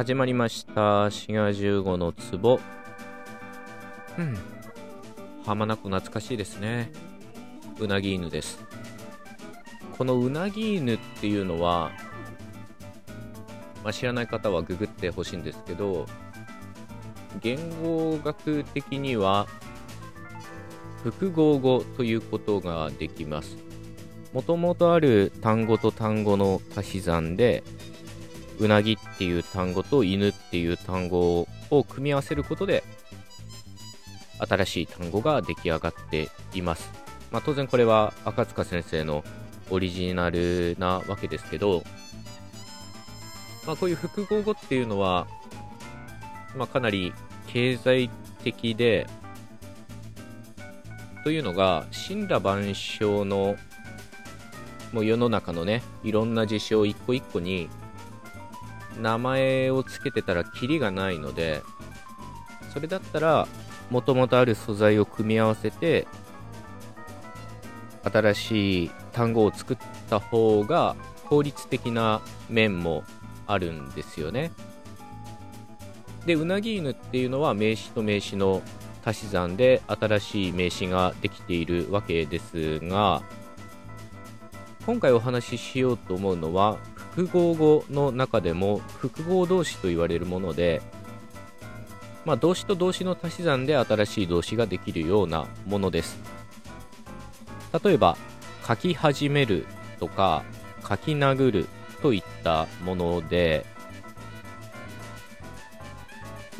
始まりました。滋賀15の壺。うん。浜名湖懐かしいですね。うなぎ犬です。このうなぎ犬っていうのは、まあ、知らない方はググってほしいんですけど言語学的には複合語ということができます。もともとある単語と単語の足し算でうなぎっていう単語と犬っていう単語を組み合わせることで新しい単語が出来上がっています、まあ、当然これは赤塚先生のオリジナルなわけですけど、まあ、こういう複合語っていうのは、まあ、かなり経済的でというのが神羅万象のもう世の中のねいろんな事象を一個一個に名前を付けてたらキリがないのでそれだったらもともとある素材を組み合わせて新しい単語を作った方が効率的な面もあるんですよね。でうなぎ犬っていうのは名詞と名詞の足し算で新しい名詞ができているわけですが今回お話ししようと思うのは複合語の中でも複合動詞と言われるもので、まあ、動詞と動詞の足し算で新しい動詞ができるようなものです。例えば書き始めるとか書き殴るといったもので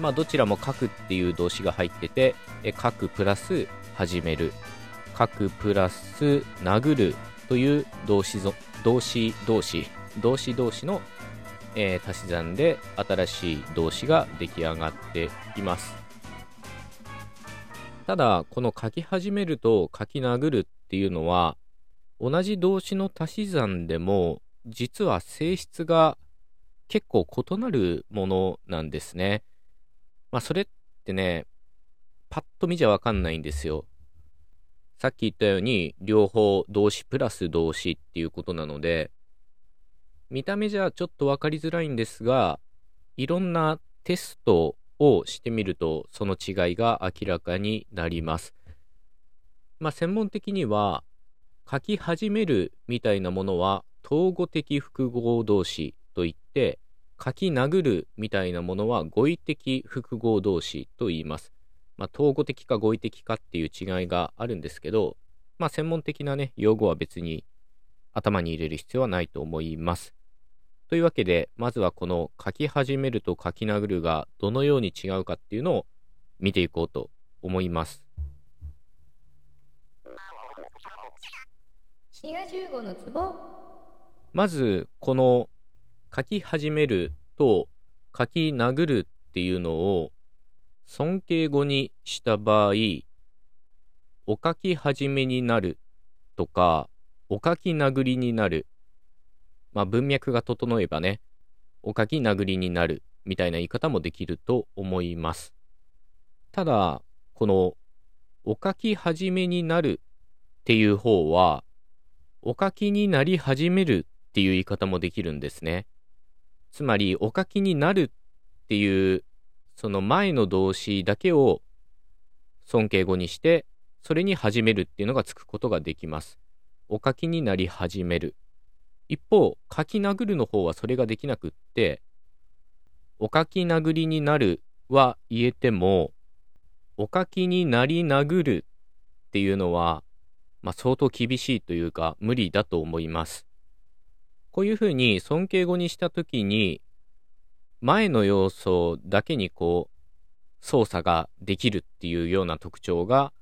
まあ、どちらも書くっていう動詞が入ってて、書くプラス始める、書くプラス殴るという動詞ぞ動詞動詞、動詞動詞の、えー、足し算で新しい動詞が出来上がっています。ただ、この書き始めると書き殴るっていうのは、同じ動詞の足し算でも、実は性質が結構異なるものなんですね。まあ、それってね、パッと見じゃわかんないんですよ。さっき言ったように、両方動詞プラス動詞っていうことなので、見た目じゃちょっとわかりづらいんですが、いろんなテストをしてみると、その違いが明らかになります。まあ、専門的には、書き始めるみたいなものは、統合的複合動詞といって、書き殴るみたいなものは語彙的複合動詞と言います。まあ、統合的か語彙的かっていう違いがあるんですけど、まあ、専門的なね、用語は別に頭に入れる必要はないと思います。というわけで、まずはこの書き始めると書き殴るがどのように違うかっていうのを見ていこうと思います。まず、この書き始めると書き殴るっていうのを尊敬語にした場合、お書き始めになるとか、お書き殴りになる。まあ文脈が整えばね、お書き殴りになるみたいな言い方もできると思います。ただ、このお書き始めになるっていう方は、お書きになり始めるっていう言い方もできるんですね。つまり、お書きになるっていう、その前の動詞だけを尊敬語にして、それに始めるっていうのがつくことができます。お書きになり始める。一方、書き殴るの方はそれができなくって、お書き殴りになるは言えても、お書きになり殴るっていうのは、まあ、相当厳しいというか無理だと思います。こういうふうに尊敬語にしたときに、前の要素だけにこう、操作ができるっていうような特徴が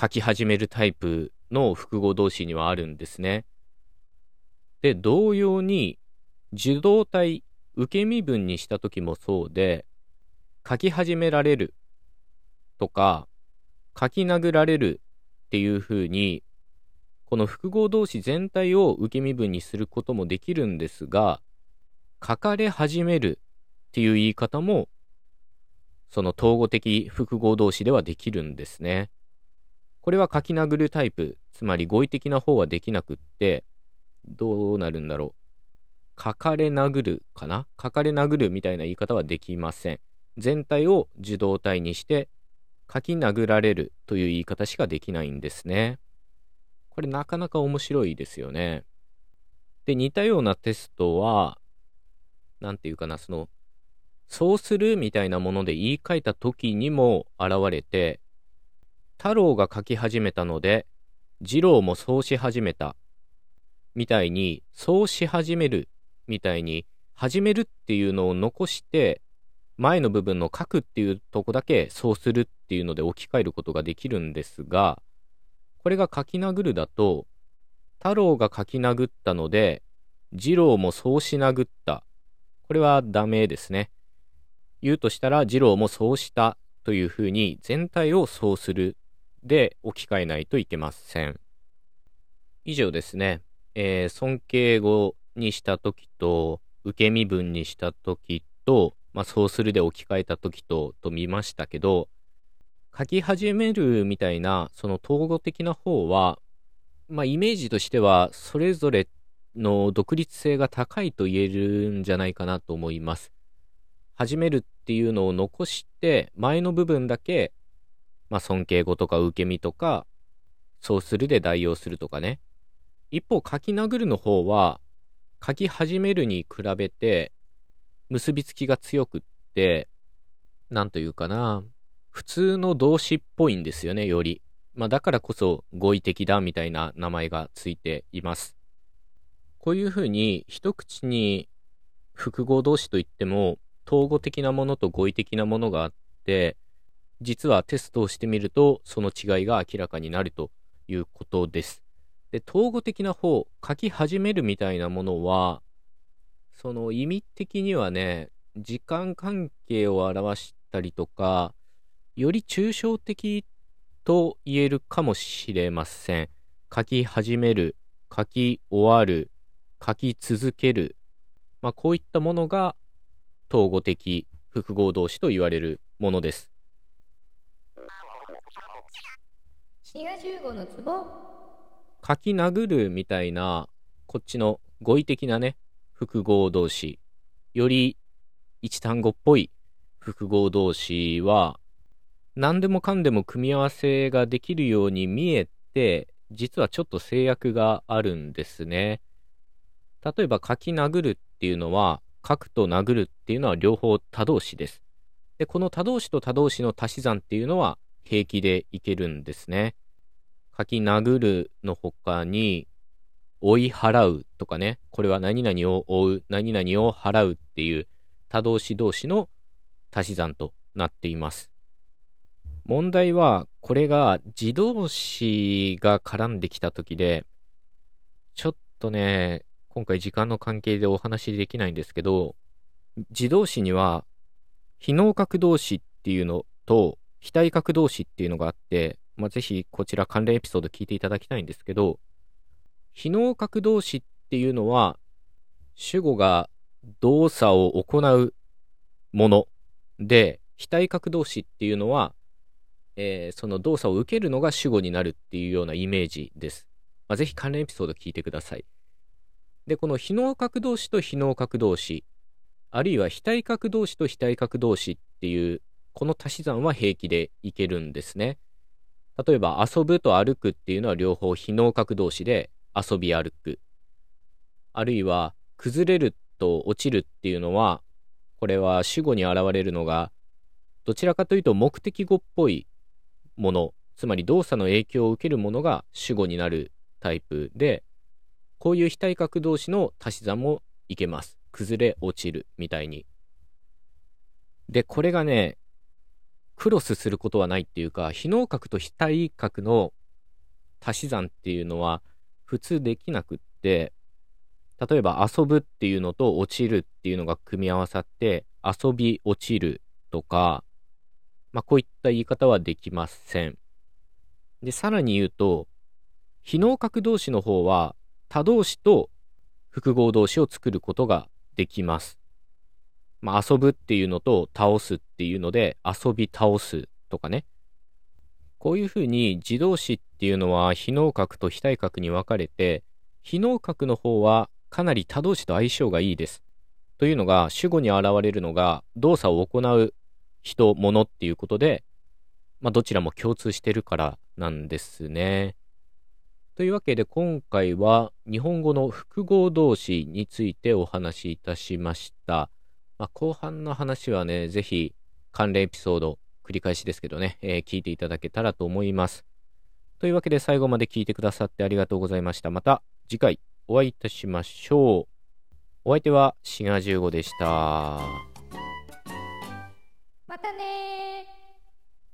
書き始めるタイプの複合動詞にはあるんですね。で、同様に受動体、受け身分にしたときもそうで、書き始められるとか、書き殴られるっていうふうにこの複合動詞全体を受け身分にすることもできるんですが、書かれ始めるっていう言い方も、その統合的複合動詞ではできるんですね。これは書き殴るタイプ、つまり語彙的な方はできなくって、どうなるんだろう。書かれ殴るかな？書かれ殴るみたいな言い方はできません。全体を受動体にして書き殴られるという言い方しかできないんですね。これなかなか面白いですよね。で、似たようなテストは、なんていうかな、その、そうするみたいなもので言い換えた時にも現れて、太郎が書き始めたので、次郎もそうし始めた。みたいに、そうし始めるみたいに、始めるっていうのを残して、前の部分の書くっていうとこだけそうするっていうので置き換えることができるんですが、これが書き殴るだと、太郎が書き殴ったので、次郎もそうし殴った。これはダメですね。言うとしたら、次郎もそうしたというふうに全体をそうするで置き換えないといけません。以上ですね。えー、尊敬語にしたときと、受け身分にしたときと、まあ、そうするで置き換えたときと、と見ましたけど、書き始めるみたいな、その統合的な方は、まあ、イメージとしては、それぞれの独立性が高いと言えるんじゃないかなと思います。始めるっていうのを残して、前の部分だけ、まあ、尊敬語とか受け身とか、そうするで代用するとかね。一方、書き殴るの方は、書き始めるに比べて、結びつきが強くって、なんというかな、普通の動詞っぽいんですよね、より。まあ、だからこそ語彙的だみたいな名前がついています。こういうふうに一口に複合動詞といっても統合的なものと語彙的なものがあって実はテストをしてみるとその違いが明らかになるということです。で統合的な方書き始めるみたいなものはその意味的にはね時間関係を表したりとかより抽象的と言えるかもしれません。書き始める、書き終わる、書き続ける。まあ、こういったものが統合的複合動詞と言われるものです。書き殴るみたいな、こっちの語彙的なね、複合動詞。より一単語っぽい複合動詞は、何でもかんでも組み合わせができるように見えて、実はちょっと制約があるんですね。例えば書き殴るっていうのは、書くと殴るっていうのは両方他動詞です。で、この他動詞と他動詞の足し算っていうのは平気でいけるんですね。書き殴るの他に、追い払うとかね、これは何々を追う、何々を払うっていう他動詞同士の足し算となっています。問題は、これが自動詞が絡んできた時で、ちょっとね、今回時間の関係でお話できないんですけど、自動詞には、非能格動詞っていうのと、非対角動詞っていうのがあって、まあ、ぜひこちら関連エピソード聞いていただきたいんですけど、非能格動詞っていうのは、主語が動作を行うもので、非対角動詞っていうのは、えー、その動作を受けるのが主語になるっていうようなイメージです。まあ、ぜひ関連エピソード聞いてください。で、この非能角動詞と非能角動詞、あるいは非対角動詞と非対角動詞っていう、この足し算は平気でいけるんですね。例えば、遊ぶと歩くっていうのは両方非能角動詞で、遊び歩く。あるいは、崩れると落ちるっていうのは、これは主語に現れるのが、どちらかというと目的語っぽいもの、つまり動作の影響を受けるものが主語になるタイプで、こういう非対角同士の足し算もいけます。崩れ落ちるみたいに。で、これがね、クロスすることはないっていうか、非能角と非対角の足し算っていうのは普通できなくって、例えば遊ぶっていうのと落ちるっていうのが組み合わさって、遊び落ちるとか、まあ、こういった言い方はできません。で、さらに言うと、非能格動詞の方は他動詞と複合動詞を作ることができます。まあ、遊ぶっていうのと倒すっていうので遊び倒すとかね。こういうふうに自動詞っていうのは非能格と非対角に分かれて、非能格の方はかなり他動詞と相性がいいです。というのが、主語に現れるのが動作を行う人、物っていうことで、まあ、どちらも共通してるからなんですね。というわけで今回は日本語の複合動詞についてお話しいたしました。まあ、後半の話はね、ぜひ関連エピソード繰り返しですけどね、えー、聞いていただけたらと思います。というわけで最後まで聞いてくださってありがとうございました。また次回お会いいたしましょう。お相手はシガ15でした。またね